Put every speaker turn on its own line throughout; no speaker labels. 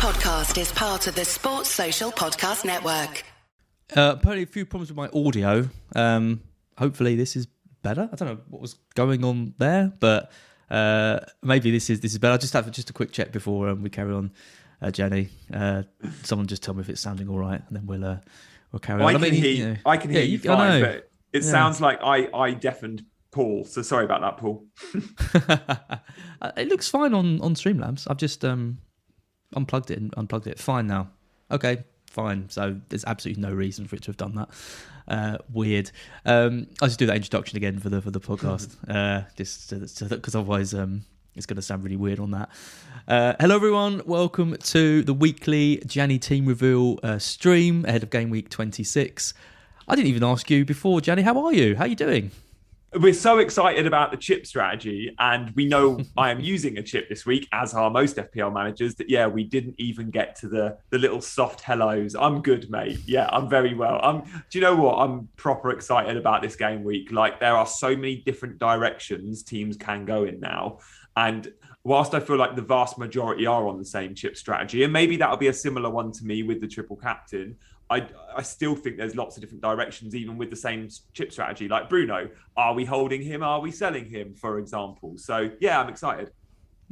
podcast is part of the Sports Social Podcast Network.
Uh, apparently, a few problems with my audio. Um, hopefully, this is better. I don't know what was going on there, but uh, maybe this is this is better. I'll just have just a quick check before um, we carry on, uh, Jenny. Uh, someone just tell me if it's sounding all right, and then we'll uh, we'll carry on.
I
on.
can
mean,
hear,
you know-
I can hear
yeah,
you,
I
fine, but it
Yeah.
sounds like I I deafened Paul. So sorry about that, Paul.
Uh, it looks fine on on Streamlabs. I've just um unplugged it and unplugged it. Fine now. Okay, fine. So there's absolutely no reason for it to have done that. Uh, weird. Um, I'll just do that introduction again for the for the podcast, uh, just because otherwise um, it's going to sound really weird on that. Uh, hello everyone, welcome to the weekly Janny Team Reveal uh, stream ahead of Game Week 26. I didn't even ask you before, Janny. How are you? How are you doing?
We're so excited about the chip strategy, and we know I am using a chip this week, as are most FPL managers. That yeah, we didn't even get to the the little soft hellos. I'm good, mate. Yeah, I'm very well. I'm. Do you know what? I'm proper excited about this game week. Like there are so many different directions teams can go in now, and whilst I feel like the vast majority are on the same chip strategy, and maybe that'll be a similar one to me with the triple captain. I, I still think there's lots of different directions, even with the same chip strategy. Like Bruno, are we holding him? Are we selling him, for example? So yeah, I'm excited.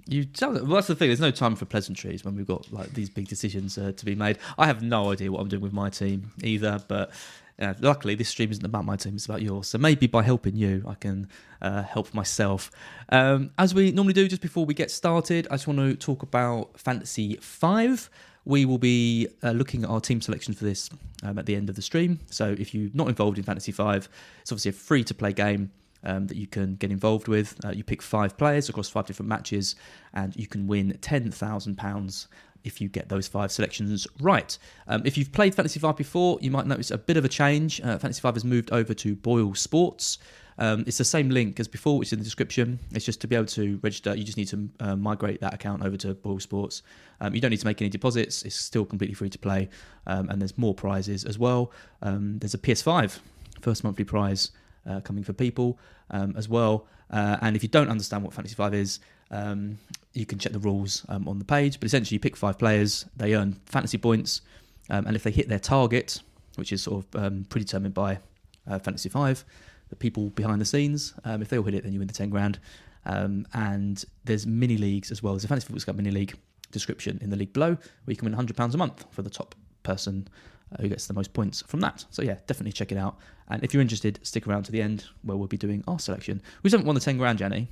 You tell well, that's the thing. There's no time for pleasantries when we've got like these big decisions uh, to be made. I have no idea what I'm doing with my team either, but uh, luckily this stream isn't about my team; it's about yours. So maybe by helping you, I can uh, help myself. Um, as we normally do, just before we get started, I just want to talk about Fantasy Five. We will be uh, looking at our team selection for this um, at the end of the stream. So if you're not involved in Fantasy Five, it's obviously a free to play game um, that you can get involved with. Uh, you pick five players across five different matches, and you can win ten thousand pounds if you get those five selections right. Um, if you've played Fantasy Five before, you might notice a bit of a change. Uh, Fantasy Five has moved over to Boyle Sports. Um, it's the same link as before, which is in the description. It's just to be able to register, you just need to uh, migrate that account over to Boyle Sports. Um, you don't need to make any deposits. It's still completely free to play, um, and there's more prizes as well. Um, there's a PS5 first monthly prize uh, coming for people um, as well. Uh, and if you don't understand what Fantasy Five is, um, you can check the rules on the page. But essentially, you pick five players, they earn fantasy points, and if they hit their target, which is sort of predetermined by uh, Fantasy Five, the people behind the scenes, um, if they all hit it, then you win the ten grand. Um, and there's mini leagues as well. There's a Fantasy Football Scout mini league description in the league below, where you can win hundred pounds a month for the top person uh, who gets the most points from that. So yeah, definitely check it out. And if you're interested, stick around to the end where we'll be doing our selection. We just haven't won the ten grand, Jenny.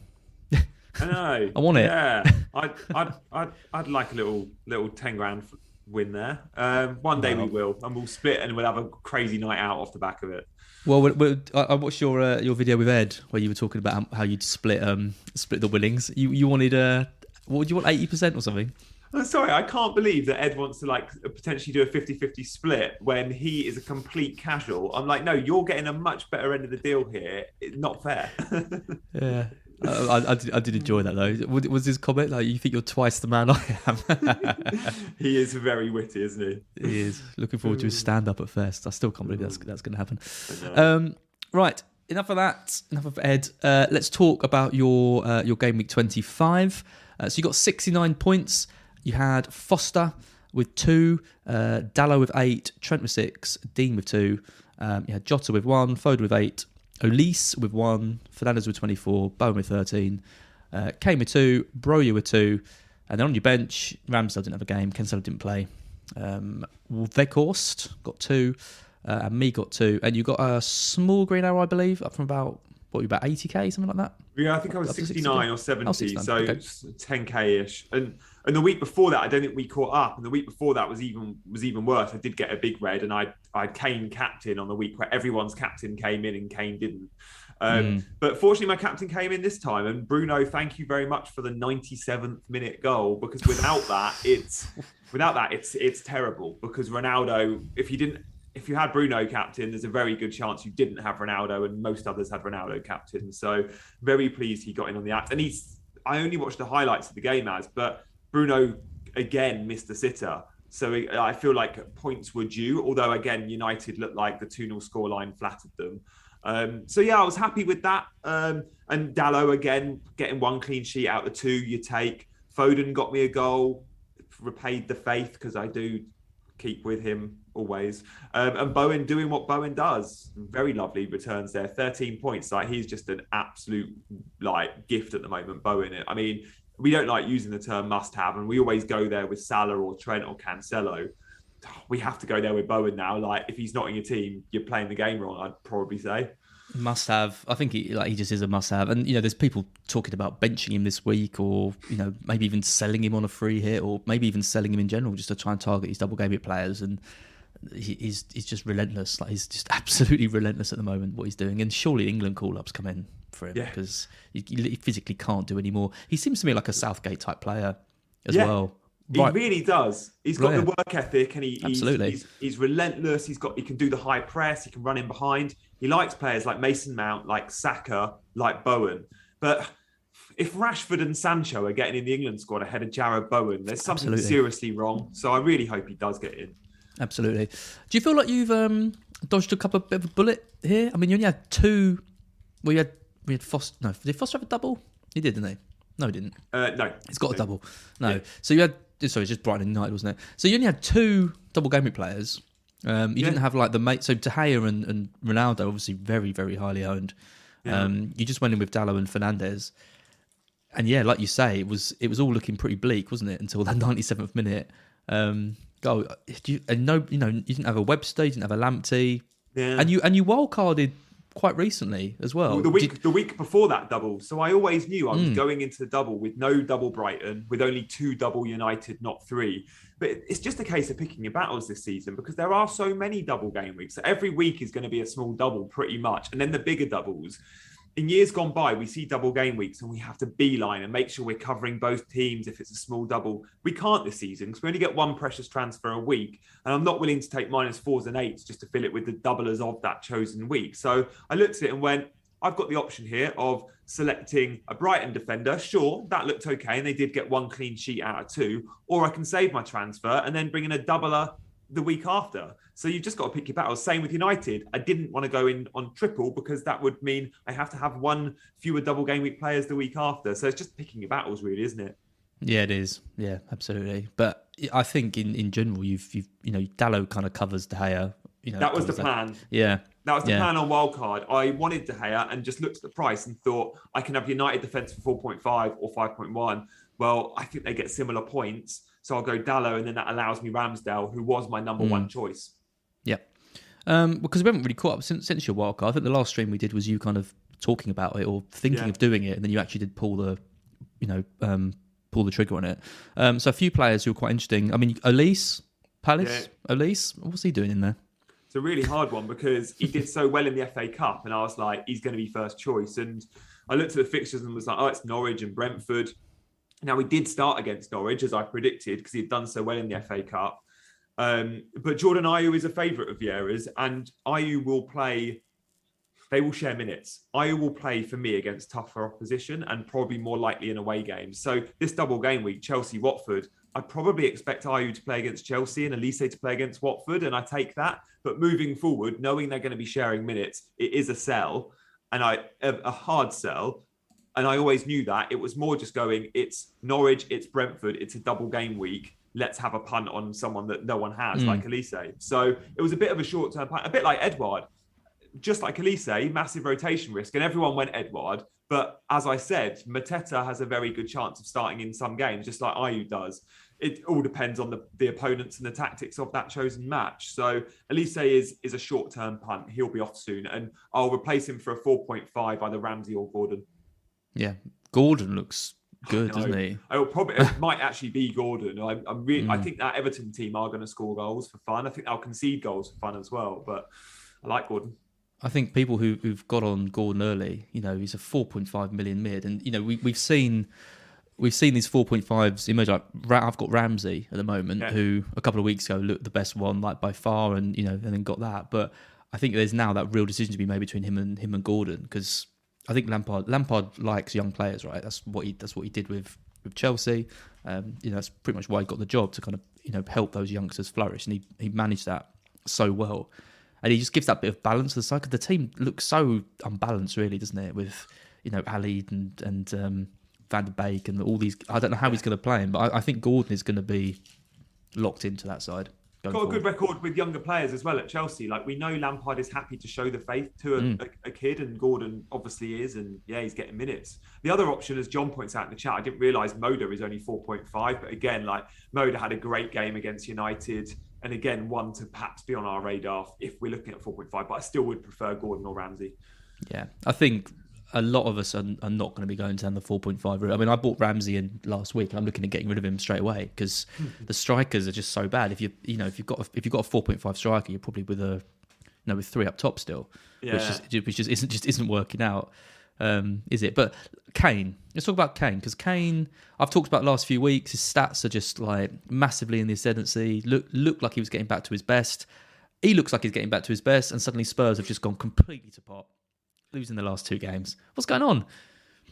I know.
I want it.
Yeah, I'd, I'd, I'd, I'd like a little little ten grand win there. Um, one day
Wow.
we will, and we'll split, and we'll have a crazy night out off the back of it.
Well, we we I I watched your uh, your video with Ed where you were talking about how, how you'd split um split the winnings. You you wanted uh what would you want eighty percent or something?
I'm sorry, I can't believe that Ed wants to like potentially do a 50-50 split when he is a complete casual. I'm like, no, you're getting a much better end of the deal here. It's not fair.
Yeah. Uh, I, I, did, I did enjoy that though. Was, was his comment like you think you're twice the man I am?
he is very witty, isn't he?
he is looking forward to his stand up at first. I still can't believe that's that's going to happen. Um, right, enough of that. Enough of Ed. Uh, let's talk about your uh, your game week twenty five. Uh, so you got sixty nine points. You had Foster with two, uh, Dalot with eight, Trent with six, Dean with two. Um, you had Jota with one, Foden with eight, Olise with one, Fernandes with twenty four, Bowen with thirteen, uh, Kane with two, Broja with two, and then on your bench, Ramsdale didn't have a game, Cancelo didn't play. Um, Weghorst got two, uh, and Mee got two, and you got a small green arrow, I believe, up from about what about eighty k, something like that.
Yeah, I think I was
Up to
69 or 70,
Oh, 69,
so
okay.
10k ish. And and the week before that, I don't think we caught up. And the week before that was even was even worse. I did get a big red, and I I Kane captain on the week where everyone's captain came in and Kane didn't. Um,
Mm.
But fortunately, my captain came in this time, and Bruno, thank you very much for the 97th minute goal because without that, it's without that, it's it's terrible because Ronaldo, if you didn't. If you had Bruno captain, there's a very good chance you didn't have Ronaldo, and most others had Ronaldo captain. So very pleased he got in on the act. And he's I only watched the highlights of the game as, but Bruno again missed the sitter. So I feel like points were due, although again United looked like the 2 0 scoreline flattered them. Um, so yeah, I was happy with that. Um, and Dalot again getting one clean sheet out of two you take. Foden got me a goal. repaid the faith because I do keep with him always. Um, and Bowen doing what Bowen does, very lovely returns there, 13 points. Like he's just an absolute like gift at the moment. Bowen, I mean, we don't like using the term must have, and we always go there with Salah or Trent or Cancelo. We have to go there with Bowen now. Like if he's not in your team, you're playing the game wrong. I'd probably say.
Must have. I think he like he just is a must have. And you know, there's people talking about benching him this week, or you know, maybe even selling him on a free hit, or maybe even selling him in general, just to try and target these double game hit players. And he, he's he's just relentless. Like he's just absolutely relentless at the moment what he's doing. And surely England call ups come in for him
Yeah.
because he, he physically can't do any more. He seems to me like a Southgate type player as
Yeah.
well.
He
Right.
really does. He's got the work ethic, and he, he's,
Absolutely.
he's he's relentless. He's got he can do the high press. He can run in behind. He likes players like Mason Mount, like Saka, like Bowen. But if Rashford and Sancho are getting in the England squad ahead of Jarrod Bowen, there's something
Absolutely.
seriously wrong. So I really hope he does get in.
Absolutely. Do you feel like you've um, dodged a couple of bit of a bullet here? I mean, you only had two. Well, you had we had Foster. No, did Foster have a double? He did, didn't he? No, he didn't.
Uh, no,
He's got a double. No.
Yeah.
So you had. Sorry, it's just Brighton and United, wasn't it? So you only had two double game week players. Um, you
Yeah.
didn't have like the mate. So De Gea and, and Ronaldo, obviously very, very highly owned.
Yeah.
Um, you just went in with Dalot and Fernandes. And yeah, like you say, it was it was all looking pretty bleak, wasn't it? Until the ninety seventh minute. Um, go you, and no, you know, you didn't have a Webster, you didn't have a Lamptey,
Yeah.
and you and you wildcarded quite recently as well.
Well, the week
Did-
the week before that double. So I always knew I was
Mm.
going into the double with no double Brighton, with only two double United, not three. But it's just a case of picking your battles this season because there are so many double game weeks. So every week is going to be a small double, pretty much, and then the bigger doubles. In years gone by, we see double game weeks and we have to beeline and make sure we're covering both teams if it's a small double. We can't this season because we only get one precious transfer a week. And I'm not willing to take minus fours and eights just to fill it with the doublers of that chosen week. So I looked at it and went, I've got the option here of selecting a Brighton defender. Sure, that looked okay. And they did get one clean sheet out of two. Or I can save my transfer and then bring in a doubler the week after. So you've just got to pick your battles. Same with United. I didn't want to go in on triple because that would mean I have to have one fewer double game week players the week after. So it's just picking your battles, really, isn't it?
Yeah, it is. Yeah, absolutely. But I think in, in general, you've you've you know Dalot kind of covers De Gea. You know,
That was the
covers
plan.
Yeah,
That was the
Yeah.
plan on wildcard. I wanted De Gea and just looked at the price and thought I can have United defence for 4.5 or 5.1. Well, I think they get similar points. So I'll go Dalot and then that allows me Ramsdale, who was my number
Mm.
one choice.
yeah. Um, because we haven't really caught up since since your wildcard. I think the last stream we did was you kind of talking about it or thinking
Yeah.
of doing it, and then you actually did pull the, you know, um, pull the trigger on it. Um, so a few players who are quite interesting. I mean, Olise Palace. Olise, what's he doing in there?
It's a really hard one because he did so well in the FA Cup, and I was like, he's going to be first choice. And I looked at the fixtures and was like, oh, it's Norwich and Brentford. Now he did start against Norwich as I predicted because he'd done so well in the FA Cup. Um, but Jordan Ayew is a favourite of Vieira's, and Ayew will play. They will share minutes. Ayew will play for me against tougher opposition and probably more likely in away games. So this double game week, Chelsea Watford, I probably expect Ayew to play against Chelsea and Olise to play against Watford, and I take that. But moving forward, knowing they're going to be sharing minutes, it is a sell, and I a hard sell. And I always knew that it was more just going. It's Norwich, it's Brentford, it's a double game week. Let's have a punt on someone that no one has,
Mm.
like Olise. So it was a bit of a short term punt, a bit like Edouard just like Olise, massive rotation risk, and everyone went Edouard. But as I said, Mateta has a very good chance of starting in some games, just like Ayew does. It all depends on the, the opponents and the tactics of that chosen match. So Olise is is a short term punt. He'll be off soon, and I'll replace him for a four point five, either Ramsey or Gordon.
Yeah, Gordon looks good, doesn't he?
I will probably it might actually be Gordon. I, I'm really, I
Mm.
think that Everton team are going to score goals for fun. I think they'll concede goals for fun as well. But I like Gordon.
I think people who, who've got on Gordon early, you know, he's a 4.5 million mid, and you know we we've seen we've seen these 4.5s emerge. Like I've got Ramsey at the moment,
Yeah.
who a couple of weeks ago looked the best one, like by far, and you know, and then got that. But I think there's now that real decision to be made between him and him and Gordon because I think Lampard Lampard likes young players, right? That's what he that's what he did with with Chelsea. Um, you know, that's pretty much why he got the job to kind of you know help those youngsters flourish, and he he managed that so well. And he just gives that bit of balance to the side. The team looks so unbalanced, really, doesn't it? With you know Alli and and um, Van der Beek and all these. I don't know how he's going to play him, but I, I think Gordon is going to be locked into that side.
Got a good record with younger players as well at Chelsea. Like we know Lampard is happy to show the faith to a, mm. a, a, kid, and Gordon obviously is, and yeah, he's getting minutes. The other option, as John points out in the chat, I didn't realise Moder is only four point five, but again, like Moder had a great game against United, and again, one to perhaps be on our radar if we're looking at four point five. But I still would prefer Gordon or Ramsey.
Yeah, I think a lot of us are, are not going to be going down the 4.5 route. I mean, I bought Ramsey in last week, and I'm looking at getting rid of him straight away because the strikers are just so bad. If you you know if you've got a, if you've got a 4.5 striker, you're probably with a you know with three up top still, yeah. which just which just isn't just isn't working out. Um, is it? But Kane, let's talk about Kane because Kane, I've talked about last few weeks. His stats are just like massively in the ascendancy. Look, looked like he was getting back to his best. He looks like he's getting back to his best, and suddenly Spurs have just gone completely to pot losing the last two games. What's going on?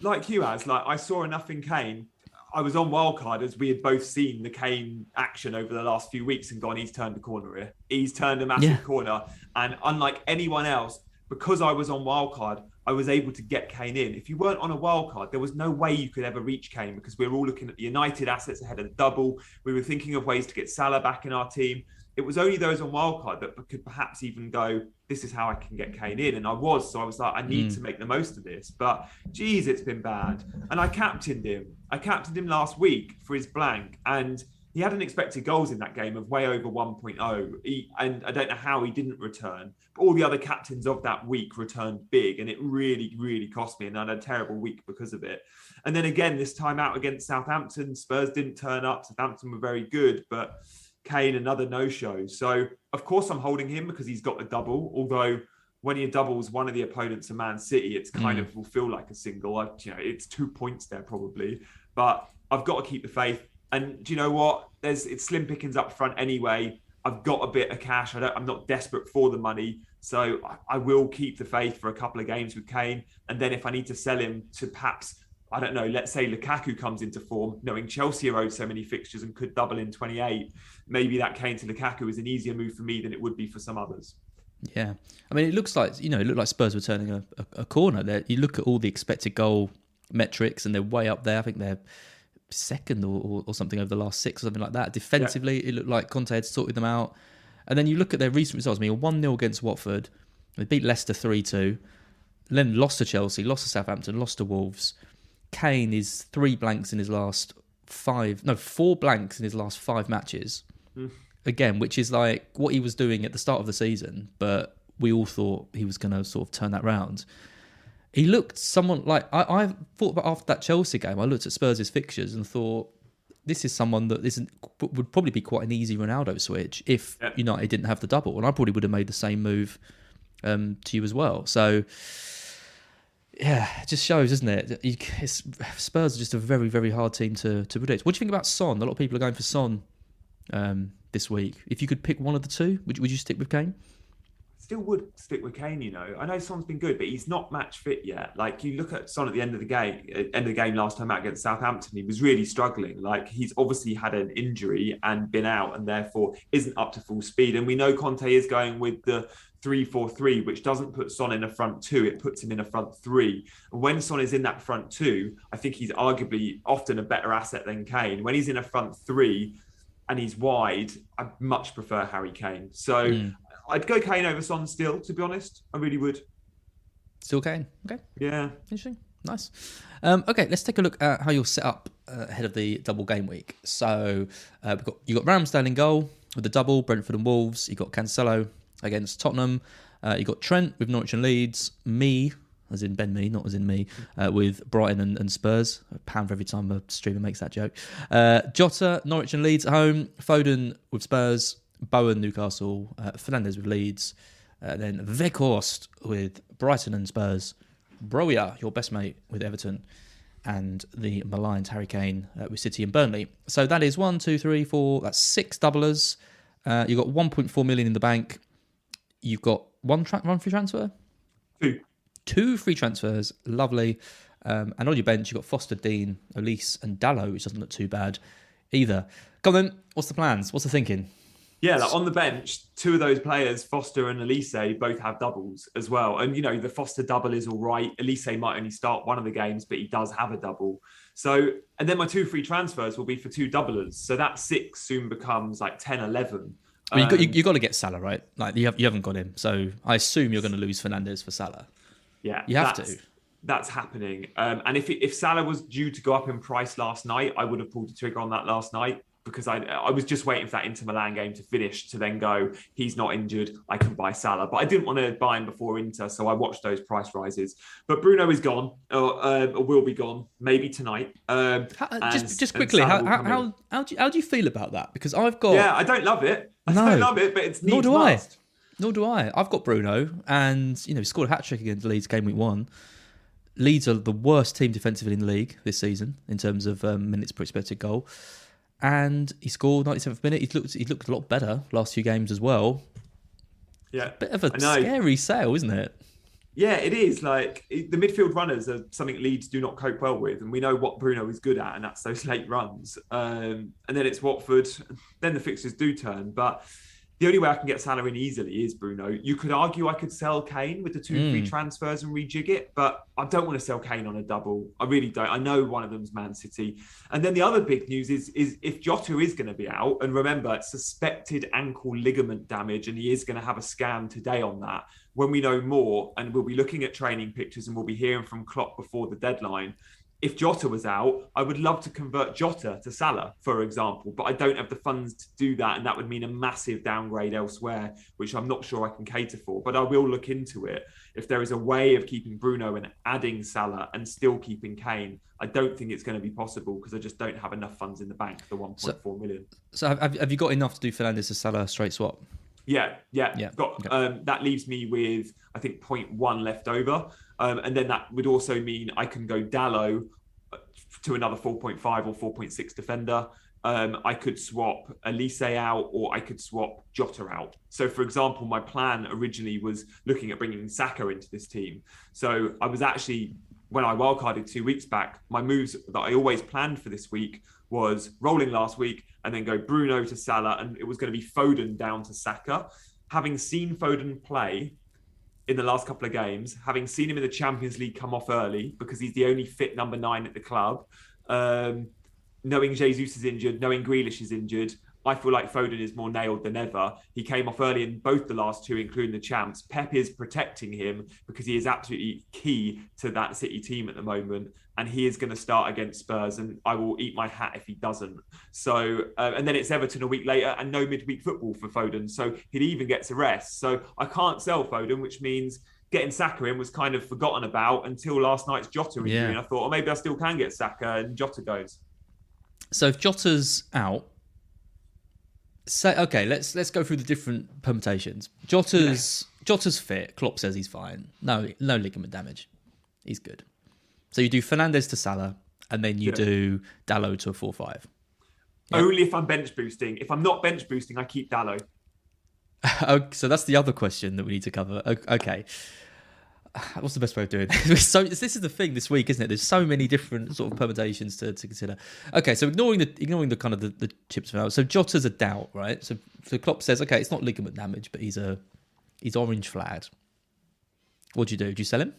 Like you, as like I saw enough in Kane. I was on wildcard as we had both seen the Kane action over the last few weeks and gone, he's turned a corner here. He's turned a massive yeah. corner. And unlike anyone else, because I was on wildcard, I was able to get Kane in. If you weren't on a wildcard, there was no way you could ever reach Kane because we were all looking at the United assets ahead of the double. We were thinking of ways to get Salah back in our team it was only those on wildcard that could perhaps even go, this is how I can get Kane in. And I was. So I was like, I need mm. to make the most of this. But geez, it's been bad. And I captained him. I captained him last week for his blank. And he had an expected goals in that game of way over 1.0. He, and I don't know how he didn't return. But all the other captains of that week returned big. And it really, really cost me. And I had a terrible week because of it. And then again, this time out against Southampton, Spurs didn't turn up. Southampton were very good. But Kane another no show. So of course I'm holding him because he's got a double. Although when he doubles one of the opponents a Man City, it's kind mm. of will feel like a single. I, you know, it's two points there probably, but I've got to keep the faith. And do you know what? There's it's slim pickings up front anyway. I've got a bit of cash. I don't, I'm not desperate for the money, so I, I will keep the faith for a couple of games with Kane. And then if I need to sell him to perhaps I don't know, let's say Lukaku comes into form, knowing Chelsea are owed so many fixtures and could double in 28, maybe that Kane to Lukaku is an easier move for me than it would be for some others.
Yeah, I mean, it looks like you know, it looked like Spurs were turning a, a, a corner. There, you look at all the expected goal metrics, and they're way up there. I think they're second or, or, or something over the last six or something like that. Defensively, yeah. it looked like Conte had sorted them out. And then you look at their recent results. I mean, one 0 against Watford, they beat Leicester three two, then lost to Chelsea, lost to Southampton, lost to Wolves. Kane is three blanks in his last five, no, four blanks in his last five matches. Mm. Again, which is like what he was doing at the start of the season, but we all thought he was going to sort of turn that round. He looked someone like I, I thought about after that Chelsea game. I looked at Spurs' fixtures and thought this is someone that isn't would probably be quite an easy Ronaldo switch if yeah. United didn't have the double, and I probably would have made the same move um, to you as well. So yeah, it just shows, doesn't it? Spurs are just a very, very hard team to, to predict. What do you think about Son? A lot of people are going for Son um, this week. If you could pick one of the two, would, would you stick with Kane?
Still would stick with Kane, you know. I know Son's been good, but he's not match fit yet. Like you look at Son at the end of the game, end of the game last time out against Southampton, he was really struggling. Like he's obviously had an injury and been out, and therefore isn't up to full speed. And we know Conte is going with the three four three, which doesn't put Son in a front two, it puts him in a front three. And when Son is in that front two, I think he's arguably often a better asset than Kane. When he's in a front three and he's wide, I much prefer Harry Kane. So mm. I'd go Kane over Son still, to be honest. I really would.
Still Kane. Okay.
Yeah.
Interesting. Nice. Um, okay, let's take a look at how you're set up uh, ahead of the double game week. So uh, we've got you got Ramsdale in goal with the double, Brentford and Wolves. You got Cancelo against Tottenham. Uh, you got Trent with Norwich and Leeds. Mee, as in Ben Mee, not as in me, uh, with Brighton and, and, Spurs. A pound for every time a streamer makes that joke. Uh, Jota, Norwich and Leeds at home. Foden with Spurs. Bowen, Newcastle. Uh, Fernandes with Leeds. Uh, then Weghorst with Brighton and Spurs. Broja, your best mate with Everton. And the maligned Harry Kane uh, with City and Burnley. So that is one, two, three, four. That's six doublers. Uh, you've got 1.4 million in the bank you've got one tra- one free transfer,
two,
two free transfers, lovely. Um, and on your bench, you've got Foster, Dean, Olise, and Dalot, which doesn't look too bad either. Come on, then. What's the plans? What's the thinking?
Yeah, like on the bench, two of those players, Foster and Olise, both have doubles as well. And you know, the Foster double is all right. Olise might only start one of the games, but he does have a double. So, and then my two free transfers will be for two doublers. So that six soon becomes like 10, 11.
Well, you got you, you got to get Salah right. Like you have you haven't got him, so I assume you're going to lose Fernandes for Salah.
Yeah,
You have to.
That's happening. Um, and if if Salah was due to go up in price last night, I would have pulled the trigger on that last night because I I was just waiting for that Inter Milan game to finish to then go. He's not injured. I can buy Salah, but I didn't want to buy him before Inter, so I watched those price rises. But Bruno is gone, or, uh, or will be gone, maybe tonight. Um,
How,
and-
just just quickly, how how how, how, do you, how do you feel about that? Because I've got
Yeah, I don't love it. I
No.
don't love it, but it's
Nor do I. Nor do I. I've got Bruno, and you know, he scored a hat trick against Leeds game week one. Leeds are the worst team defensively in the league this season in terms of um, minutes per expected goal, and he scored 97th minute. He looked he looked a lot better last few games as well.
Yeah,
Bit of a scary sale, isn't it?
Yeah, it is. Like the midfield runners are something Leeds do not cope well with, and we know what Bruno is good at, and that's those late runs. Um, and then it's Watford. Then the fixtures do turn, but the only way I can get Salah in easily is Bruno. You could argue I could sell Kane with the two free mm. transfers and rejig it, but I don't want to sell Kane on a double. I really don't. I know one of them's Man City, and then the other big news is is if Jota is going to be out, and remember it's suspected ankle ligament damage, and he is going to have a scan today on that. When we know more, and we'll be looking at training pictures, and we'll be hearing from Klopp before the deadline. If Jota was out, I would love to convert Jota to Salah, for example, but I don't have the funds to do that, and that would mean a massive downgrade elsewhere, which I'm not sure I can cater for. But I will look into it. If there is a way of keeping Bruno and adding Salah and still keeping Kane, I don't think it's going to be possible because I just don't have enough funds in the bank for 1.4 million.
So have, have have you got enough to do Fernandes to Salah straight swap?
Yeah, yeah,
Yeah,
Got
okay.
um, that leaves me with I think 0.1 left over, um, and then that would also mean I can go Dalot uh, to another 4.5 or 4.6 defender. Um, I could swap Olise out, or I could swap Jota out. So, for example, my plan originally was looking at bringing Saka into this team. So, I was actually when I wildcarded two weeks back, my moves that I always planned for this week was rolling last week and then go Bruno to Salah, and it was going to be Foden down to Saka. Having seen Foden play in the last couple of games, having seen him in the Champions League come off early because he's the only fit number nine at the club, um, knowing Jesus is injured, knowing Grealish is injured, I feel like Foden is more nailed than ever. He came off early in both the last two, including the champs. Pep is protecting him because he is absolutely key to that City team at the moment, and he is going to start against Spurs. And I will eat my hat if he doesn't. So, uh, and then it's Everton a week later, and no midweek football for Foden. So he even gets a rest. So I can't sell Foden, which means. Getting Saka in was kind of forgotten about until last night's Jota injury.
Yeah.
And I thought, oh, maybe I still can get Saka, and Jota goes.
So if Jota's out, say okay, let's let's go through the different permutations. Jota's Jota's fit. Klopp says he's fine. No no ligament damage. He's good. So you do Fernandes to Salah, and then you
Yeah.
do Dalot to a four five.
Only if I'm bench boosting. If I'm not bench boosting, I keep Dalot.
Okay, oh, so that's the other question that we need to cover. Okay. What's the best way of doing this? so this is the thing this week, isn't it? There's so many different sort of permutations to, to consider. Okay, so ignoring the ignoring the kind of the, the chips for now. So Jota's a doubt, right? So so Klopp says, okay, it's not ligament damage, but he's a he's orange flagged. What do you do? Do you sell him?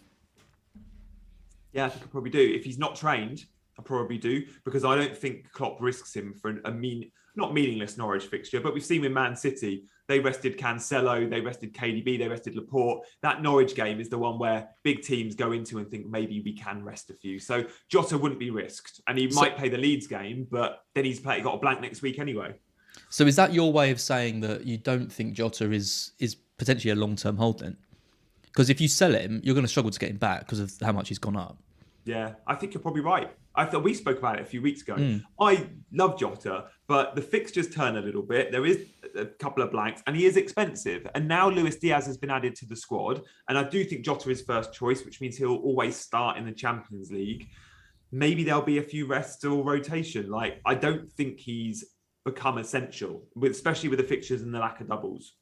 Yeah, I think I probably do. If he's not trained, I probably do because I don't think Klopp risks him for a mean, not meaningless Norwich fixture. But we've seen with Man City, they rested Cancelo, they rested KDB, they rested Laporte. That Norwich game is the one where big teams go into and think maybe we can rest a few. So Jota wouldn't be risked, and he
So-
might play the Leeds game, but then he's play, got a blank next week anyway.
So is that your way of saying that you don't think Jota is is potentially a long term hold then? Because if you sell him, you're going to struggle to get him back because of how much he's gone up.
Yeah, I think you're probably right. I thought we spoke about it a few weeks ago.
Hmm.
I love Jota, but the fixtures turn a little bit. There is a couple of blanks, and he is expensive. And now Luis Diaz has been added to the squad, and I do think Jota is first choice, which means he'll always start in the Champions League. Maybe there'll be a few rests or rotation. Like I don't think he's become essential, especially with the fixtures and the lack of doubles.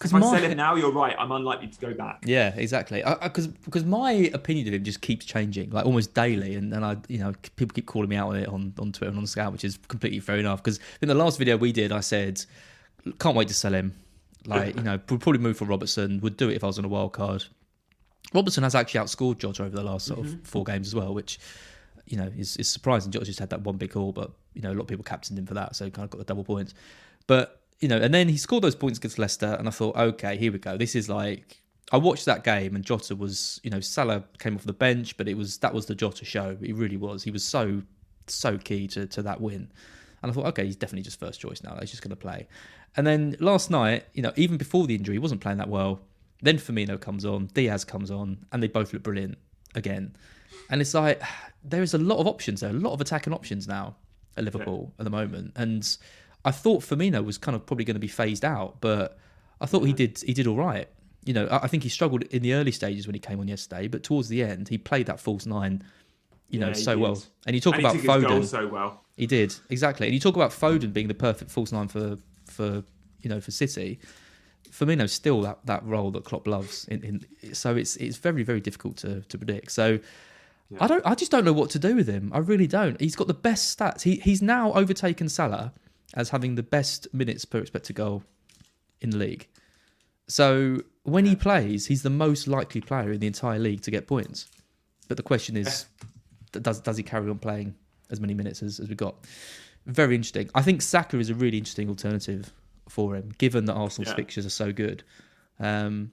Because
If I sell him now, you're right. I'm unlikely to go back.
Yeah, exactly. Because because my opinion of him just keeps changing, like almost daily, and then I, you know, people keep calling me out on it on, on Twitter and on Scout, which is completely fair enough. Because in the last video we did, I said can't wait to sell him. Like you know, would probably move for Robertson. Would do it if I was on a wild card. Robertson has actually outscored Jota over the last sort of mm-hmm. four games as well, which you know is, is surprising. Jota just had that one big haul, but you know a lot of people captained him for that, so he kind of got the double points. But you know, and then he scored those points against Leicester, and I thought, okay, here we go. This is like I watched that game, and Jota was, you know, Salah came off the bench, but it was that was the Jota show. He really was. He was so so key to to that win, and I thought, okay, he's definitely just first choice now. He's just going to play. And then last night, you know, even before the injury, he wasn't playing that well. Then Firmino comes on, Diaz comes on, and they both look brilliant again. And it's like there is a lot of options there, a lot of attacking options now at Liverpool at the moment. And I thought Firmino was kind of probably going to be phased out, but I thought he did he did all right. You know, I I think he struggled in the early stages when he came on yesterday, but towards the end, he played that false nine, you know,
Yeah, he
so
did.
well. And you talk
and
about
he took his goal
Foden.
so well.
He did exactly, and you talk about Foden being the perfect false nine for for you know for City. Firmino's still that, that role that Klopp loves. In, in so it's it's very very difficult to, to predict. So I don't I just don't know what to do with him. I really don't. He's got the best stats. He he's now overtaken Salah as having the best minutes per expected goal in the league. So when he plays, he's the most likely player in the entire league to get points. But the question is, does does he carry on playing as many minutes as, as we got? Very interesting. I think Saka is a really interesting alternative for him, given that Arsenal's
Yeah.
fixtures are so good. Um,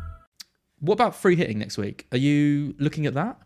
What about free hitting next week? Are you looking at that?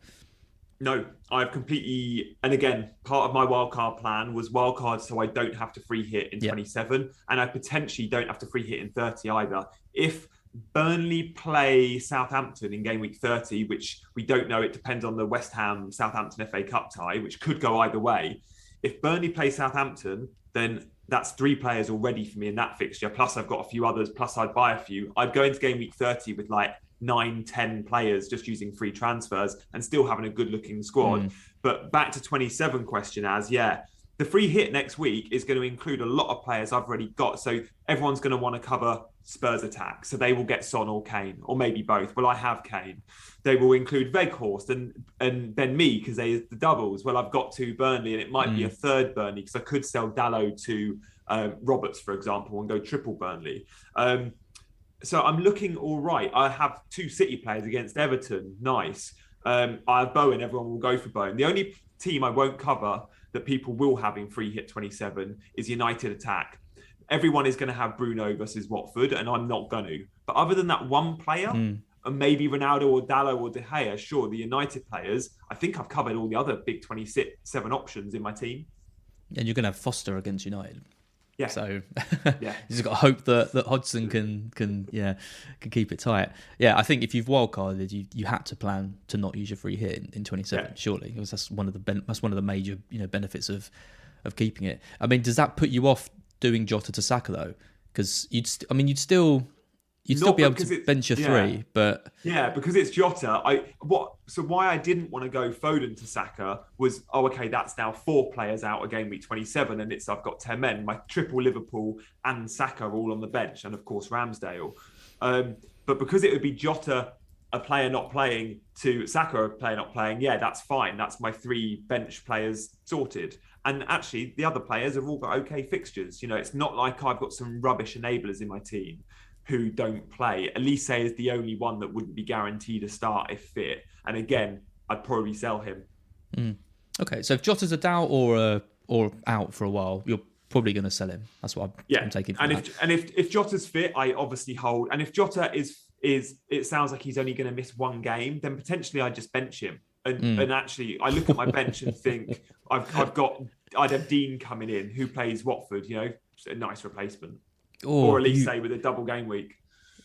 No, I've completely, and again, part of my wildcard plan was wildcard so I don't have to free hit in
Yeah.
27, and I potentially don't have to free hit in 30 either. If Burnley play Southampton in game week 30, which we don't know, it depends on the West Ham Southampton FA Cup tie, which could go either way. If Burnley play Southampton, then that's three players already for me in that fixture. Plus, I've got a few others. Plus, I'd buy a few. I'd go into game week 30 with like nine, 10 players just using free transfers and still having a good looking squad. But back to 27 question as, yeah, the free hit next week is going to include a lot of players I've already got. So everyone's going to want to cover Spurs attack. So they will get Son or Kane, or maybe both. Well, I have Kane. They will include Weghorst and and then Mee because they the doubles. Well, I've got two Burnley, and it might be a third Burnley because I could sell Dalot to um, Roberts, for example, and go triple Burnley. Um, so I'm looking all right. I have two City players against Everton. Nice. Um, I have Bowen. Everyone will go for Bowen. The only team I won't cover that people will have in free hit 27 is United attack. Everyone is going to have Bruno versus Watford, and I'm not going to. But other than that one player, and maybe Ronaldo or Dalot or De Gea, sure, the United players, I think I've covered all the other big 27 options in my team.
And you're going to have Foster against United.
Yeah.
So
Yeah.
you just got to hope that, that Hodgson can can yeah can keep it tight. Yeah, I think if you've wildcarded, you you had to plan to not use your free hit in, in 27.
Yeah.
Surely, because that's one of the ben- that's one of the major you know benefits of of keeping it. I mean, does that put you off doing Jota to Saka though? Because you'd st- I mean you'd still you'd still be able to bench your
yeah.
three, but
Yeah, because it's Jota. I what so why I didn't want to go Foden to Saka was oh okay that's now four players out game week 27 and it's I've got 10 men. My triple Liverpool and Saka are all on the bench and of course Ramsdale. Um, but because it would be Jota a player not playing to Saka a player not playing yeah that's fine. That's my three bench players sorted. And actually the other players have all got okay fixtures. You know it's not like I've got some rubbish enablers in my team who don't play. Olise is the only one that wouldn't be guaranteed a start if fit. And again, I'd probably sell him.
okay. So if Jota's a doubt or a, or out for a while, you're probably going to sell him. That's what I'm,
Yeah,
I'm taking.
And
that.
if and if if Jota's fit, I obviously hold. And if Jota is is it sounds like he's only going to miss one game, then potentially I just bench him. And
Hmm.
and actually, I look at my bench and think I've I've got I'd have Dean coming in who plays Watford. You know, a nice replacement. Or at least
you-
say with a double game week.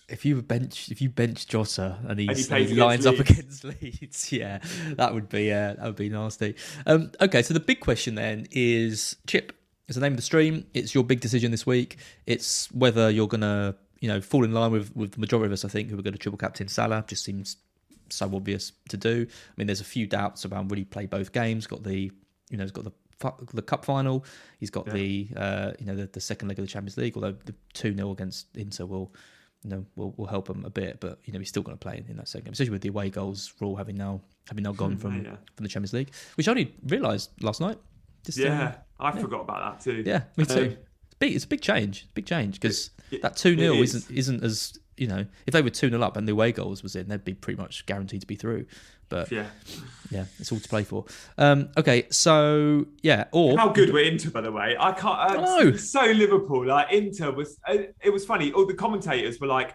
if you bench if you bench Jota and,
And he
and he lines up against Leeds, yeah, that would be uh, that would be nasty. Um, okay, so the big question then is Chip. It's the name of the stream. It's your big decision this week. It's whether you're gonna, you know, fall in line with with the majority of us. I think who are going to triple captain Salah. Just seems so obvious to do. I mean, there's a few doubts around will he play both games. Got the, you know, he's got the the cup final. He's got the, uh, you know, the, the second leg of the Champions League. Although the two 0 against Inter will, you know, will, will help him a bit. But you know, he's still going to play in, that second game, especially with the away goals rule having now having now gone from
yeah.
from the Champions League, which I only realised last night. Just, um,
Yeah, I forgot about that too.
yeah, me too.
Um,
big. It's a big change. Big change because that two 0
it is.
isn't isn't as you know. If they were two 0 up and the away goals was in, they'd be pretty much guaranteed to be through. But yeah,
yeah.
it's all to play for. Um, okay, so yeah, or
How good were Inter, by the way? I can't. Uh,
I know.
So Liverpool, like Inter was. Uh, it was funny. All the commentators were like,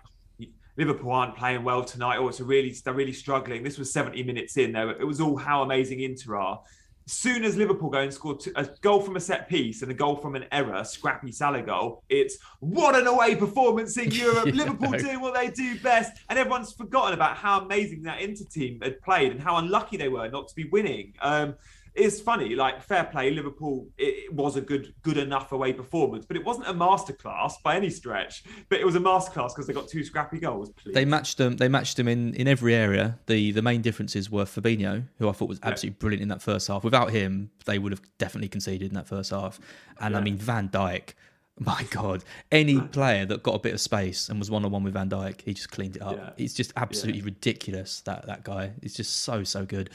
"Liverpool aren't playing well tonight, or it's a really they're really struggling." This was 70 minutes in. There, it was all how amazing Inter are. Soon as Liverpool go and score two, a goal from a set piece and a goal from an error, scrappy Salah goal, it's what an away performance in Europe.
Yeah,
Liverpool
no.
doing what they do best, and everyone's forgotten about how amazing that Inter team had played and how unlucky they were not to be winning. Um, it's funny, like fair play, Liverpool. It, was a good, good enough away performance, but it wasn't a masterclass by any stretch. But it was a masterclass because they got two scrappy goals. Please.
they matched them. They matched them in, in every area. The the main differences were Fabinho, who I thought was absolutely brilliant in that first half. Without him, they would have definitely conceded in that first half. And I mean Van Dijk. My God, any player that got a bit of space and was one on one with Van Dijk, he just cleaned it up.
Yeah.
It's just absolutely ridiculous that that guy. He's just so so good.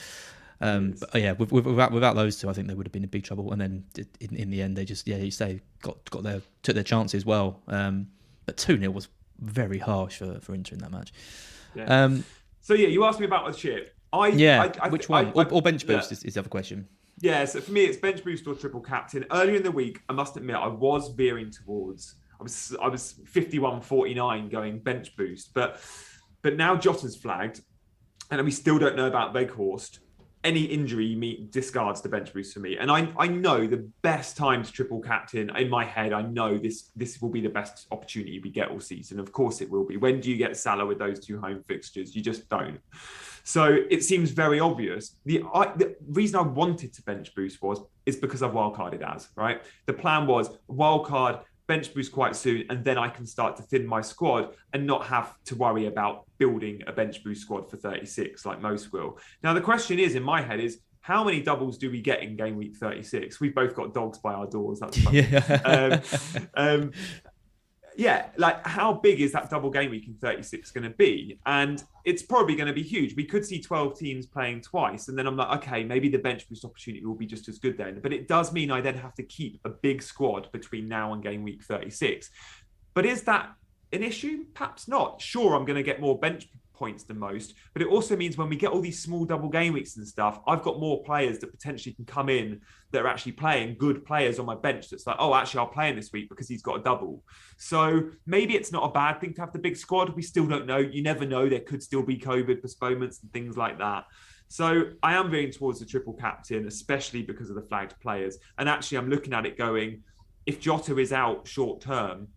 Um, but yeah, with, with, without without those two, I think they would have been in big trouble. And then in, in the end, they just yeah, you say got got their took their chances well. Um, but two 0 was very harsh for for Inter in that match.
Yeah.
Um,
so yeah, you asked me about the chip. I
yeah,
I, I,
which one?
I-
or, or bench
yeah.
boost is, is the other question.
Yeah, so for me, it's bench boost or triple captain. Earlier in the week, I must admit, I was veering towards. I was I was 51-49 going bench boost, but but now Jota's flagged, and we still don't know about Weghorst. Any injury me discards the bench boost for me, and I I know the best time to triple captain in my head. I know this this will be the best opportunity we get all season. Of course, it will be. When do you get Salah with those two home fixtures? You just don't. So it seems very obvious. The, I, the reason I wanted to bench boost was is because I've wildcarded as right. The plan was wildcard bench boost quite soon, and then I can start to thin my squad and not have to worry about building a bench boost squad for 36 like most will. Now the question is in my head is how many doubles do we get in game week 36? We've both got dogs by our doors. That's funny.
Yeah.
um, um, yeah, like how big is that double game week in 36 going to be? And it's probably going to be huge. We could see 12 teams playing twice. And then I'm like, okay, maybe the bench boost opportunity will be just as good then. But it does mean I then have to keep a big squad between now and game week 36. But is that an issue? Perhaps not. Sure, I'm going to get more bench points the most, but it also means when we get all these small double game weeks and stuff, I've got more players that potentially can come in that are actually playing good players on my bench. That's like, oh, actually, I'll play him this week because he's got a double. So maybe it's not a bad thing to have the big squad. We still don't know. You never know. There could still be COVID postponements and things like that. So I am veering towards the triple captain, especially because of the flagged players. And actually, I'm looking at it going, if Jota is out short term,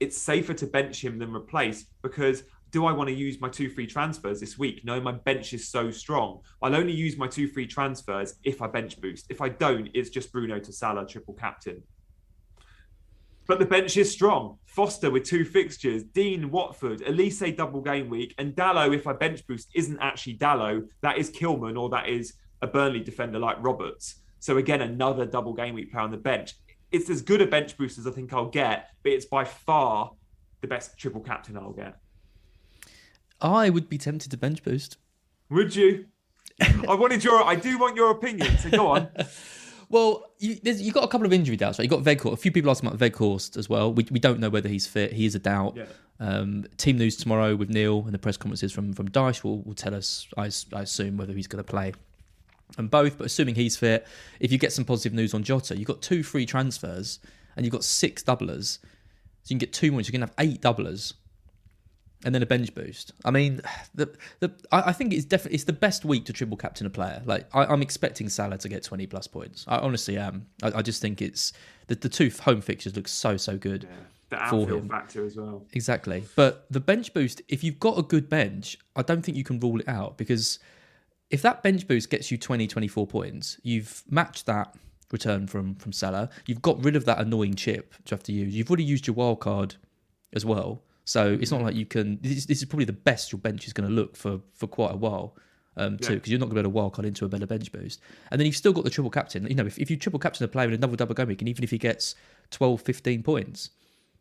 it's safer to bench him than replace because do I want to use my two free transfers this week? No, my bench is so strong. I'll only use my two free transfers if I bench boost. If I don't, it's just Bruno to Salah, triple captain. But the bench is strong. Foster with two fixtures, Dean, Watford, Olise double game week, and Dalot, if I bench boost, isn't actually Dalot. That is Kilman or that is a Burnley defender like Roberts. So again, another double game week player on the bench. It's as good a bench boost as I think I'll get, but it's by far the best triple captain I'll get.
I would be tempted to bench boost.
Would you? I wanted your. I do want your opinion. So go on.
Well, you, there's, you got a couple of injury doubts, right? You got Weghorst. A few people asked about Weghorst as well. We, we don't know whether he's fit. He is a doubt.
Yeah.
Um, team news tomorrow with Neil and the press conferences from from Dyche will, will tell us. I assume whether he's going to play. And both, but assuming he's fit, if you get some positive news on Jota, you've got two free transfers and you've got six doublers. So you can get two more. You can have eight doublers and then a bench boost. I mean, the the I, I think it's definitely it's the best week to triple captain a player. Like I, I'm expecting Salah to get 20 plus points. I honestly am. I, I just think it's the the two home fixtures look so so good.
The
For
outfield
him.
factor as well.
Exactly. But the bench boost, if you've got a good bench, I don't think you can rule it out because if that bench boost gets you 20, 24 points, you've matched that return from from Salah. You've got rid of that annoying chip to have to use. You've already used your wild card as well, so it's not like you can. This, this is probably the best your bench is going to look for for quite a while. Um, too,
Yeah.
because you're not going to be able to wild card into a better bench boost. And then you've still got the triple captain. You know, if, if you triple captain a player in a double double game week, and even if he gets 12, 15 points,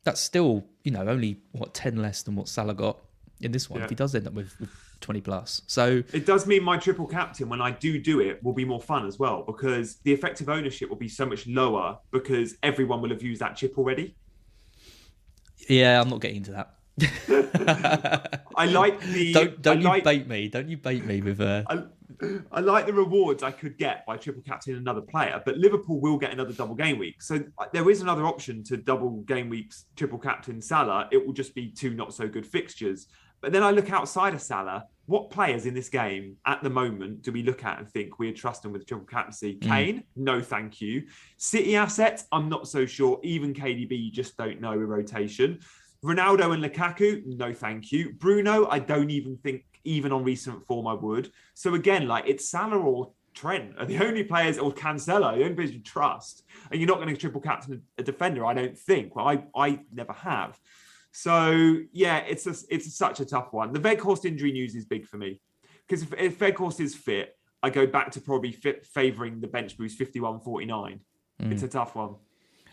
that's still, you know, only what 10 less than what Salah got in this one.
Yeah.
If he does end up with, with 20 plus. So,
It does mean my triple captain, when I do do it, will be more fun as well because the effective ownership will be so much lower because everyone will have used that chip already.
yeah, I'm not getting into that.
I like the.
Don't don't
I
you
like,
bait me. Don't you bait me with uh
I, I like the rewards I could get by triple captain another player, but Liverpool will get another double game week. So uh, there is another option to double game weeks triple captain Salah. It will just be two not so good fixtures. But then I look outside of Salah. What players in this game at the moment do we look at and think we're trusting with triple captaincy? Kane, no, thank you. City assets, I'm not so sure. Even KDB, you just don't know a rotation. Ronaldo and Lukaku, no, thank you. Bruno, I don't even think, even on recent form, I would. So again, like it's Salah or Trent are the only players, or Cancelo, the only players you trust. And you're not going to triple captain a defender, I don't think. Well, I, I never have. So yeah, it's a, it's such a tough one. The Weghorst injury news is big for me because if, if Weghorst is fit, I go back to probably fit, favouring the bench boost 51-49. It's hmm. a tough one.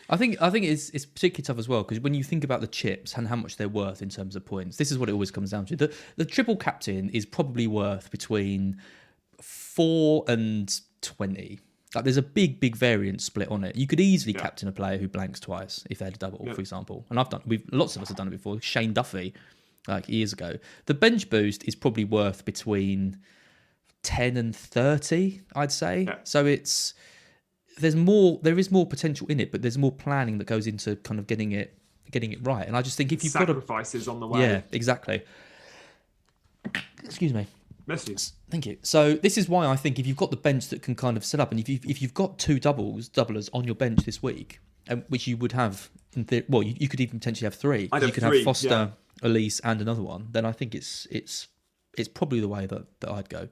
I think I think it's it's particularly tough as well because when you think about the chips and how much they're worth in terms of points, this is what it always comes down to. The the triple captain is probably worth between four and twenty. Like there's a big big variance split on it. You could easily
Yeah.
captain a player who blanks twice if they had a double,
Yeah.
for example. And I've done we've lots of us have done it before. Shane Duffy, like years ago. The bench boost is probably worth between ten and thirty, I'd say.
Yeah.
So it's there's more there is more potential in it but there's more planning that goes into kind of getting it getting it right. And i just think if you've got a
Sacrifices on the way.
yeah exactly. Excuse me.
Bless
thank you. So this is why i think if you've got the bench that can kind of set up and if you've, if you've got two doubles doublers on your bench this week um, which you would have in the, well you, you could even potentially have three.
I'd
you
have
could
three,
have foster
yeah.
Olise and another one then i think it's it's it's probably the way that, that i'd go.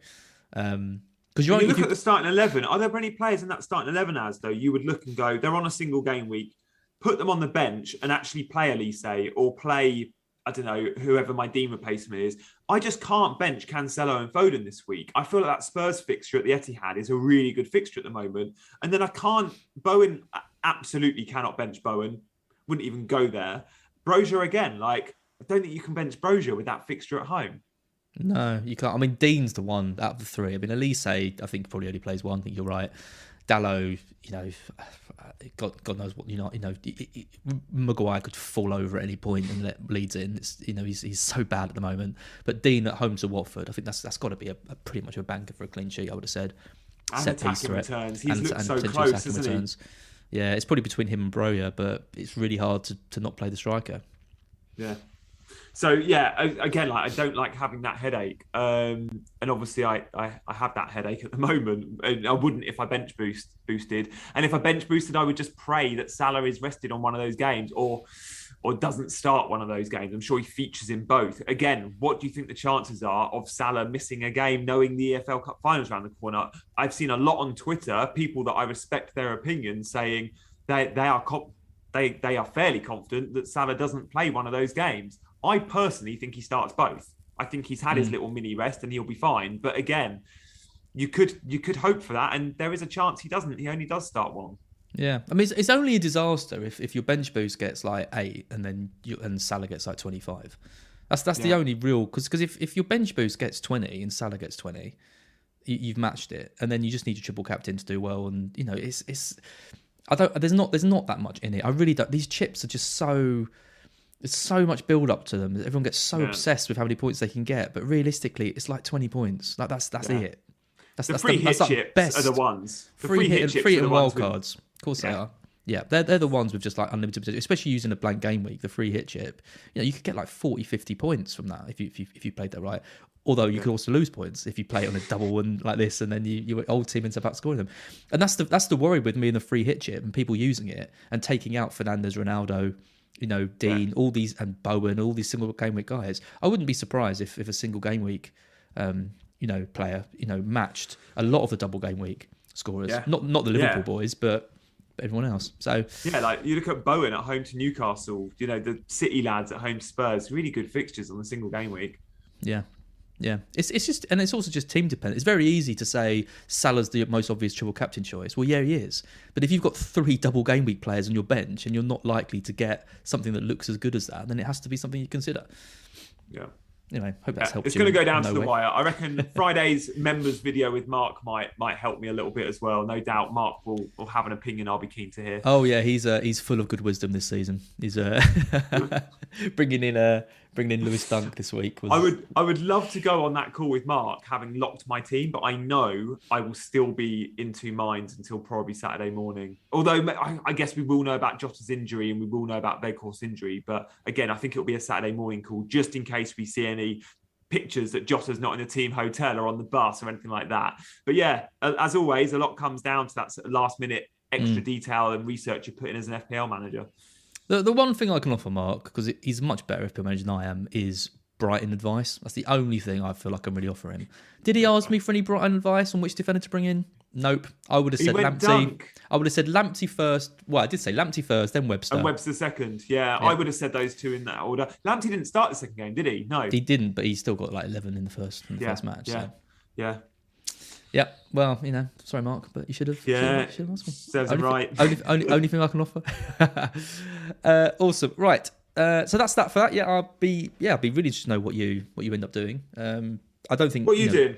Um because
you
only-
look
if
at the starting 11, are there any players in that starting 11 as though you would look and go, they're on a single game week, put them on the bench and actually play Olise or play, I don't know, whoever my Dean replacement is? I just can't bench Cancelo and Foden this week. I feel like that Spurs fixture at the Etihad is a really good fixture at the moment. And then I can't, Bowen absolutely cannot bench Bowen, wouldn't even go there. Broja again, like, I don't think you can bench Broja with that fixture at home.
No, you can't. I mean, Dean's the one out of the three. I mean, Olise, I think probably only plays one. I think you're right. Dalot, you know, God, God knows what you know. You know, Maguire could fall over at any point and let Leeds in. It's, you know, he's he's so bad at the moment. But Dean at home to Watford, I think that's that's got to be a, a pretty much a banker for a clean sheet. I would have said.
And attacking returns. He's looked so close, hasn't he?
Yeah, it's probably between him and Broja, but it's really hard to, to not play the striker.
Yeah. So yeah, again, like I don't like having that headache, um, and obviously I, I I have that headache at the moment, and I wouldn't if I bench boost boosted, and if I bench boosted, I would just pray that Salah is rested on one of those games, or or doesn't start one of those games. I'm sure he features in both. Again, what do you think the chances are of Salah missing a game, knowing the EFL Cup finals around the corner? I've seen a lot on Twitter, people that I respect their opinions saying they they are. They they are fairly confident that Salah doesn't play one of those games. I personally think he starts both. I think he's had his hmm. little mini rest and he'll be fine. But again, you could you could hope for that, and there is a chance he doesn't. He only does start one.
Yeah, I mean, it's, it's only a disaster if, if your bench boost gets like eight and then you, and Salah gets like twenty five. That's that's the only real because because if, if your bench boost gets twenty and Salah gets twenty, you, you've matched it, and then you just need your triple captain to do well, and you know it's it's I don't there's not there's not that much in it. I really don't. These chips are just so there's so much build up to them. Everyone gets so
Yeah.
obsessed with how many points they can get, but realistically, it's like twenty points. Like that's that's
Yeah.
it. That's
The
that's
free
the,
hit
that's
chips
best.
are the ones. The
free, hit, and
chips
free
are the
and
ones
wild
with-
cards. Of course they are. Yeah, they're, they're the ones with just like unlimited potential, especially using a blank game week, the free hit chip. You know, you could get like 40, 50 points from that if you if you, if you played that right. Although you could also lose points if you play it on a double and like this, and then you, your old team ends up outscoring them. And that's the that's the worry with me and the free hit chip and people using it and taking out Fernandes, Ronaldo, you know, Dean, all these and Bowen, all these single game week guys. I wouldn't be surprised if if a single game week, um, you know, player, you know, matched a lot of the double game week scorers.
Yeah.
Not not the Liverpool
Yeah.
boys, but everyone else. So
Yeah, like you look at Bowen at home to Newcastle, you know, the City lads at home to Spurs, really good fixtures on the single game week.
Yeah. Yeah, it's it's just and it's also just team dependent. It's very easy to say Salah's the most obvious triple captain choice. Well, yeah, he is. But if you've got three double game week players on your bench and you're not likely to get something that looks as good as that, then it has to be something you consider.
Yeah.
Anyway, hope that's
Yeah,
helped.
it's going to go down to the
way.
wire. I reckon Friday's members video with Mark might might help me a little bit as well. No doubt, Mark will, will have an opinion. I'll be keen to hear.
Oh yeah, he's uh, he's full of good wisdom this season. He's uh, bringing in uh, bringing in Lewis Dunk this week. Was,
I would I would love to go on that call with Mark, having locked my team, but I know I will still be in two minds until probably Saturday morning. Although I, I guess we will know about Jota's injury and we will know about Weghorst's injury, but again, I think it'll be a Saturday morning call just in case we see any pictures that Jota's not in a team hotel or on the bus or anything like that. But yeah, as always, a lot comes down to that sort of last minute extra mm. detail and research you put in as an FPL manager.
The the one thing I can offer Mark because he's much better FPL manager than I am is Brighton advice. That's the only thing I feel like I can really offer him. Did he ask me for any Brighton advice on which defender to bring in? Nope. I would have
He
said Lamptey.
Dunk.
I would have said Lamptey first. Well, I did say Lamptey first, then Webster.
And Webster second. Yeah, I would have said those two in that order. Lamptey didn't start the second game, did he? No.
He didn't, but he still got like eleven in the first in the
yeah,
first match.
Yeah.
So.
Yeah.
Yeah, well, you know, sorry, Mark, but you should have.
Yeah,
should have asked me.
serves
only,
right.
only, only, only thing I can offer. uh, awesome, right? Uh, so that's that for that. Yeah, I'll be. Yeah, I'll be really interested to know what you what you end up doing. Um, I don't think.
What are you
know-
doing?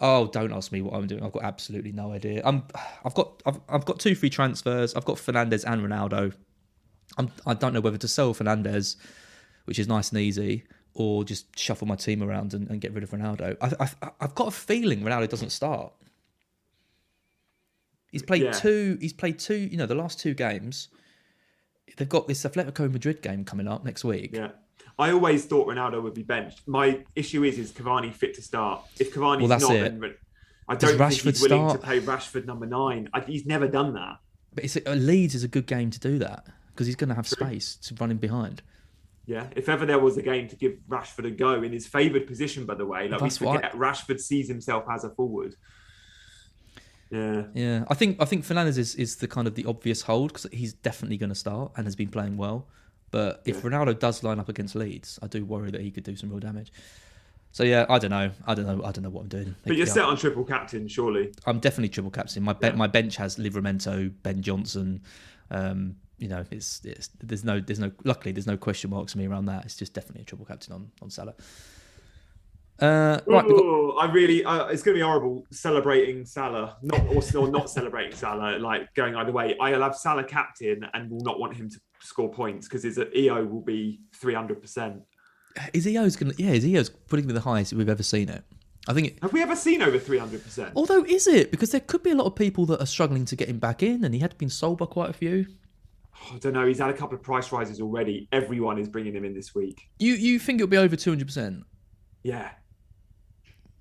Oh, don't ask me what I'm doing. I've got absolutely no idea. I'm. I've got. I've, I've got two free transfers. I've got Fernandes and Ronaldo. I'm. I don't know whether to sell Fernandes, which is nice and easy, or just shuffle my team around and, and get rid of Ronaldo. I, I've got a feeling Ronaldo doesn't start. He's played
Yeah.
two. He's played two. You know, the last two games. They've got this Atletico Madrid game coming up next week.
Yeah. I always thought Ronaldo would be benched. My issue is, is Cavani fit to start? If Cavani's
Well,
not,
it.
then I don't think he's willing
start?
to play Rashford number nine. I, he's never done that.
But it's, uh, Leeds is a good game to do that because he's going to have space to run in behind.
Yeah. If ever there was a game to give Rashford a go in his favoured position, by the way, like
That's
we forget, Rashford sees himself as a forward. Yeah.
Yeah, I think I think Fernandes is, is the kind of the obvious hold because he's definitely going to start and has been playing well. But if Ronaldo does line up against Leeds, I do worry that he could do some real damage. So yeah, I don't know. I don't know. I don't know what I'm doing.
But you're
Yeah,
set on triple captain, surely.
I'm definitely triple captain. My be- my bench has Livramento, Ben Johnson. Um, you know, it's, it's there's no there's no luckily there's no question marks for me around that. It's just definitely a triple captain on on Salah. Uh, right, we've got,
I really, uh, it's going to be horrible celebrating Salah, not or not celebrating Salah, like going either way. I'll have Salah captain and will not want him to score points because his EO will be 300%.
His EO is EO's gonna yeah is EO's putting me the highest we've ever seen it. I think it,
Have we ever seen over 300%?
Although, is it? Because there could be a lot of people that are struggling to get him back in, and he had been sold by quite a few.
I don't know. He's had a couple of price rises already. Everyone is bringing him in this week.
You you think it'll be over two hundred percent?
Yeah.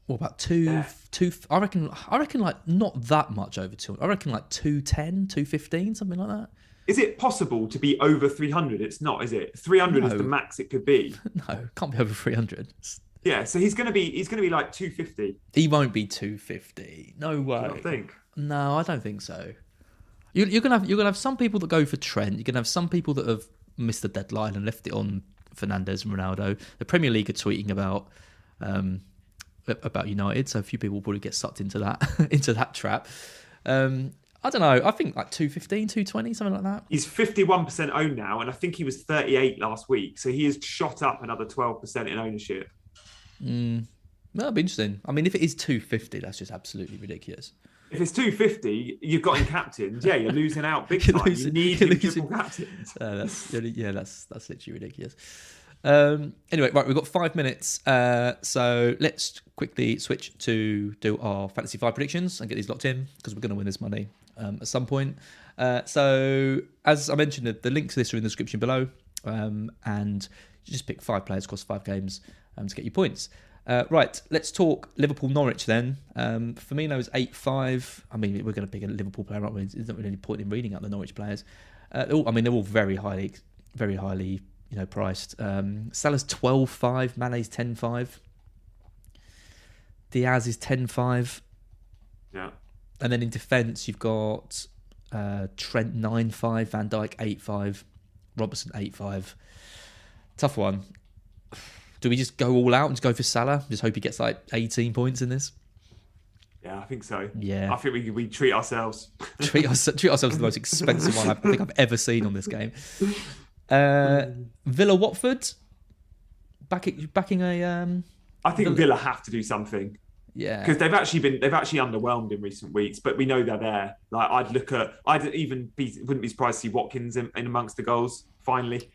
What about two
Yeah.
two? I reckon I reckon like not that much over two. I reckon like 210, 215, something like that.
Is it possible to be over 300? It's not, is it? 300 is the max it could be.
No, can't be over three hundred.
Yeah. So he's going to be, he's to be like 250.
He won't be two fifty. No way.
I think.
No, I don't think so. You, you're gonna have you're gonna have some people that go for Trent. You're gonna have some people that have missed the deadline and left it on Fernandes and Ronaldo. The Premier League are tweeting about um, about United, so a few people will probably get sucked into that into that trap. Um, I don't know. I think like 215, 220, something like that.
He's 51% owned now, and I think he was 38 last week. So he has shot up another 12% in ownership.
That'd be interesting. I mean, if it is 250, that's just absolutely ridiculous.
If it's 250, you've got in captained. Yeah, you're losing out big time.
losing-
you need
losing-
triple captained.
Uh, that's yeah, that's that's literally ridiculous. Um, anyway, right, we've got five minutes, uh, so let's quickly switch to do our fantasy five predictions and get these locked in because we're going to win this money um, at some point. Uh, so, as I mentioned, the, the links to this are in the description below, um, and you just pick five players across five games um, to get your points. Uh, right, let's talk Liverpool Norwich then. Um, Firmino's 8 5. I mean, we're going to pick a Liverpool player, aren't we? There's not really any point in reading out the Norwich players. Uh, all, I mean, they're all very highly, very highly, you know, priced. Um, Salah's 12 5, Mane's 10 5, Diaz is 10 5.
Yeah.
And then in defence, you've got Uh, Trent nine five, Van Dijk eight five, Robertson eight five. Tough one. Do we just go all out and just go for Salah? Just hope he gets like 18 points in this.
Yeah, I think so.
Yeah.
I think we we treat ourselves.
treat, us, treat ourselves to the most expensive one I think I've ever seen on this game. Uh, Villa Watford backing backing a um,
I think
Villa-
Villa have to do something
yeah
because they've actually been they've actually underwhelmed in recent weeks, but we know they're there. Like I'd look at I'd even be wouldn't be surprised to see Watkins in, in amongst the goals finally.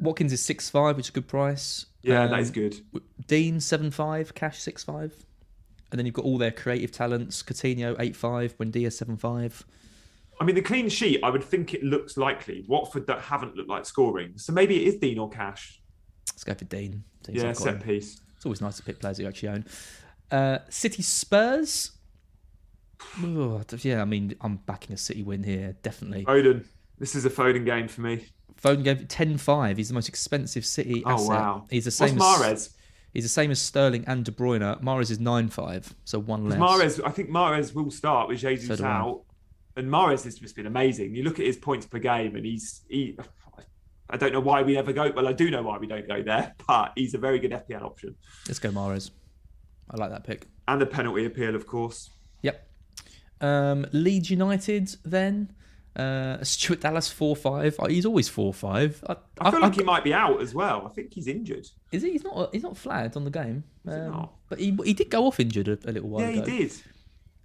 Watkins is six five, which is a good price.
Yeah,
Um,
that is good.
Dean seven five, Cash six five, and then you've got all their creative talents. Coutinho eight five, Buendia seven five.
I mean, the clean sheet, I would think it looks likely. Watford that haven't looked like scoring, so maybe it is Dean or Cash.
Let's go for Dean.
Yeah, set
him.
piece.
It's always nice to pick players you actually own. Uh, City Spurs. Ugh, yeah, I mean, I'm backing a City win here, definitely.
Foden, this is a Foden game for me.
Foden gave it 10-5. He's the most expensive City
Oh
asset.
wow,
He's the
What's
same as
Mahrez?
He's the same as Sterling and De Bruyne. Mahrez is 9-5, so one less.
Mahrez, I think Mahrez will start with
So
Jesus
I.
out, and Mahrez has just been amazing. You look at his points per game, and he's he. I don't know why we never go. Well, I do know why we don't go there, but he's a very good FPL option,
Let's go Mahrez. I like that pick.
and the penalty appeal, of course.
Yep. Um, Leeds United then. Uh, Stuart Dallas 4-5. Oh, he's always 4-5. I,
I feel
I-
like he might be out as well. I think he's injured.
Is he? He's not. He's not flagged on the game. Um? But he he did go off injured a, a little while ago.
yeah, he did.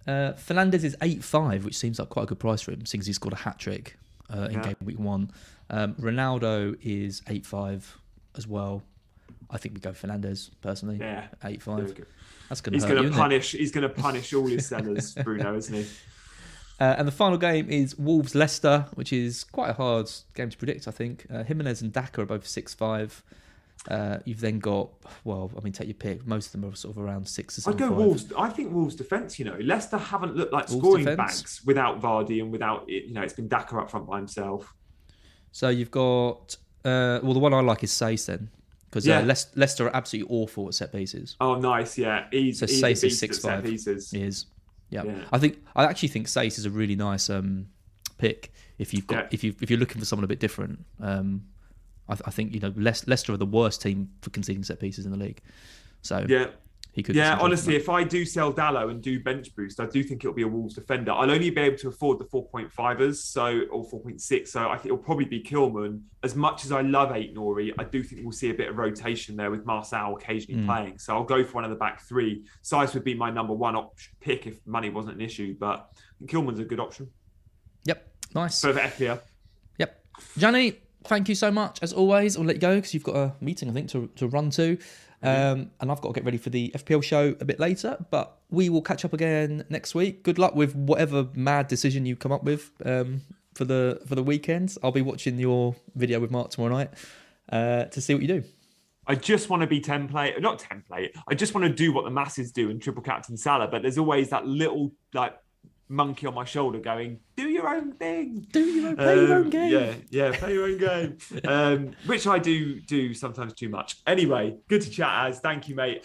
Uh, Fernandes is eight five, which seems like quite a good price for him, since he scored a hat trick uh, in
Yeah.
game week one. Um, Ronaldo is eight five as well. I think we go Fernandes personally.
Yeah,
eight five. That's going
He's
gonna
punish. He's going to punish all his sellers, Bruno, isn't he?
Uh, and the final game is Wolves Leicester, which is quite a hard game to predict. I think uh, Jimenez and Daka are both six five. Uh, you've then got well, I mean, take your pick. Most of them are sort of around six or
I'd go
five.
Wolves. I think Wolves defence. You know, Leicester haven't looked like
Wolves
scoring
defence?
bags without Vardy and without it. You know, it's been Daka up front by himself.
So you've got uh, well, the one I like is Saiss then, because
Yeah.
uh, Leic- Leicester are absolutely awful at set pieces.
Oh, nice. Yeah, he's,
So
he's
Saiss is six
set
five.
pieces.
He is. Yeah.
Yeah.
I think I actually think Saiss is a really nice um, pick if you've got
Yeah.
if you if you're looking for someone a bit different. Um, I, th- I think you know Leic- Leicester are the worst team for conceding set pieces in the league. So
Yeah.
He could.
Yeah, honestly, if I do sell Dalot and do bench boost, I do think it'll be a Wolves defender. I'll only be able to afford the 4.5ers, so or 4.6. So I think it'll probably be Kilman. As much as I love Ait-Nouri, I do think we'll see a bit of rotation there with Marçal occasionally
Mm.
playing. So I'll go for one of the back three. Saiss would be my number one option pick if money wasn't an issue, but Kilman's a good option
Yep. Nice.
for FPL.
Yep. Johnny, thank you so much. As always, I'll let you go because you've got a meeting, I think, to, to run to. Um, and I've got to get ready for the FPL show a bit later. But we will catch up again next week. Good luck with whatever mad decision you come up with um, for the for the weekend. I'll be watching your video with Mark tomorrow night uh, to see what you do.
I just want to be template, not template. I just want to do what the masses do and triple captain Salah. But there's always that little like monkey on my shoulder going, "Do your own thing,
Do your own, play your
Um,
own game.
Yeah, yeah, play your own game. um, which I do do sometimes too much. Anyway, good to chat. As thank you, mate.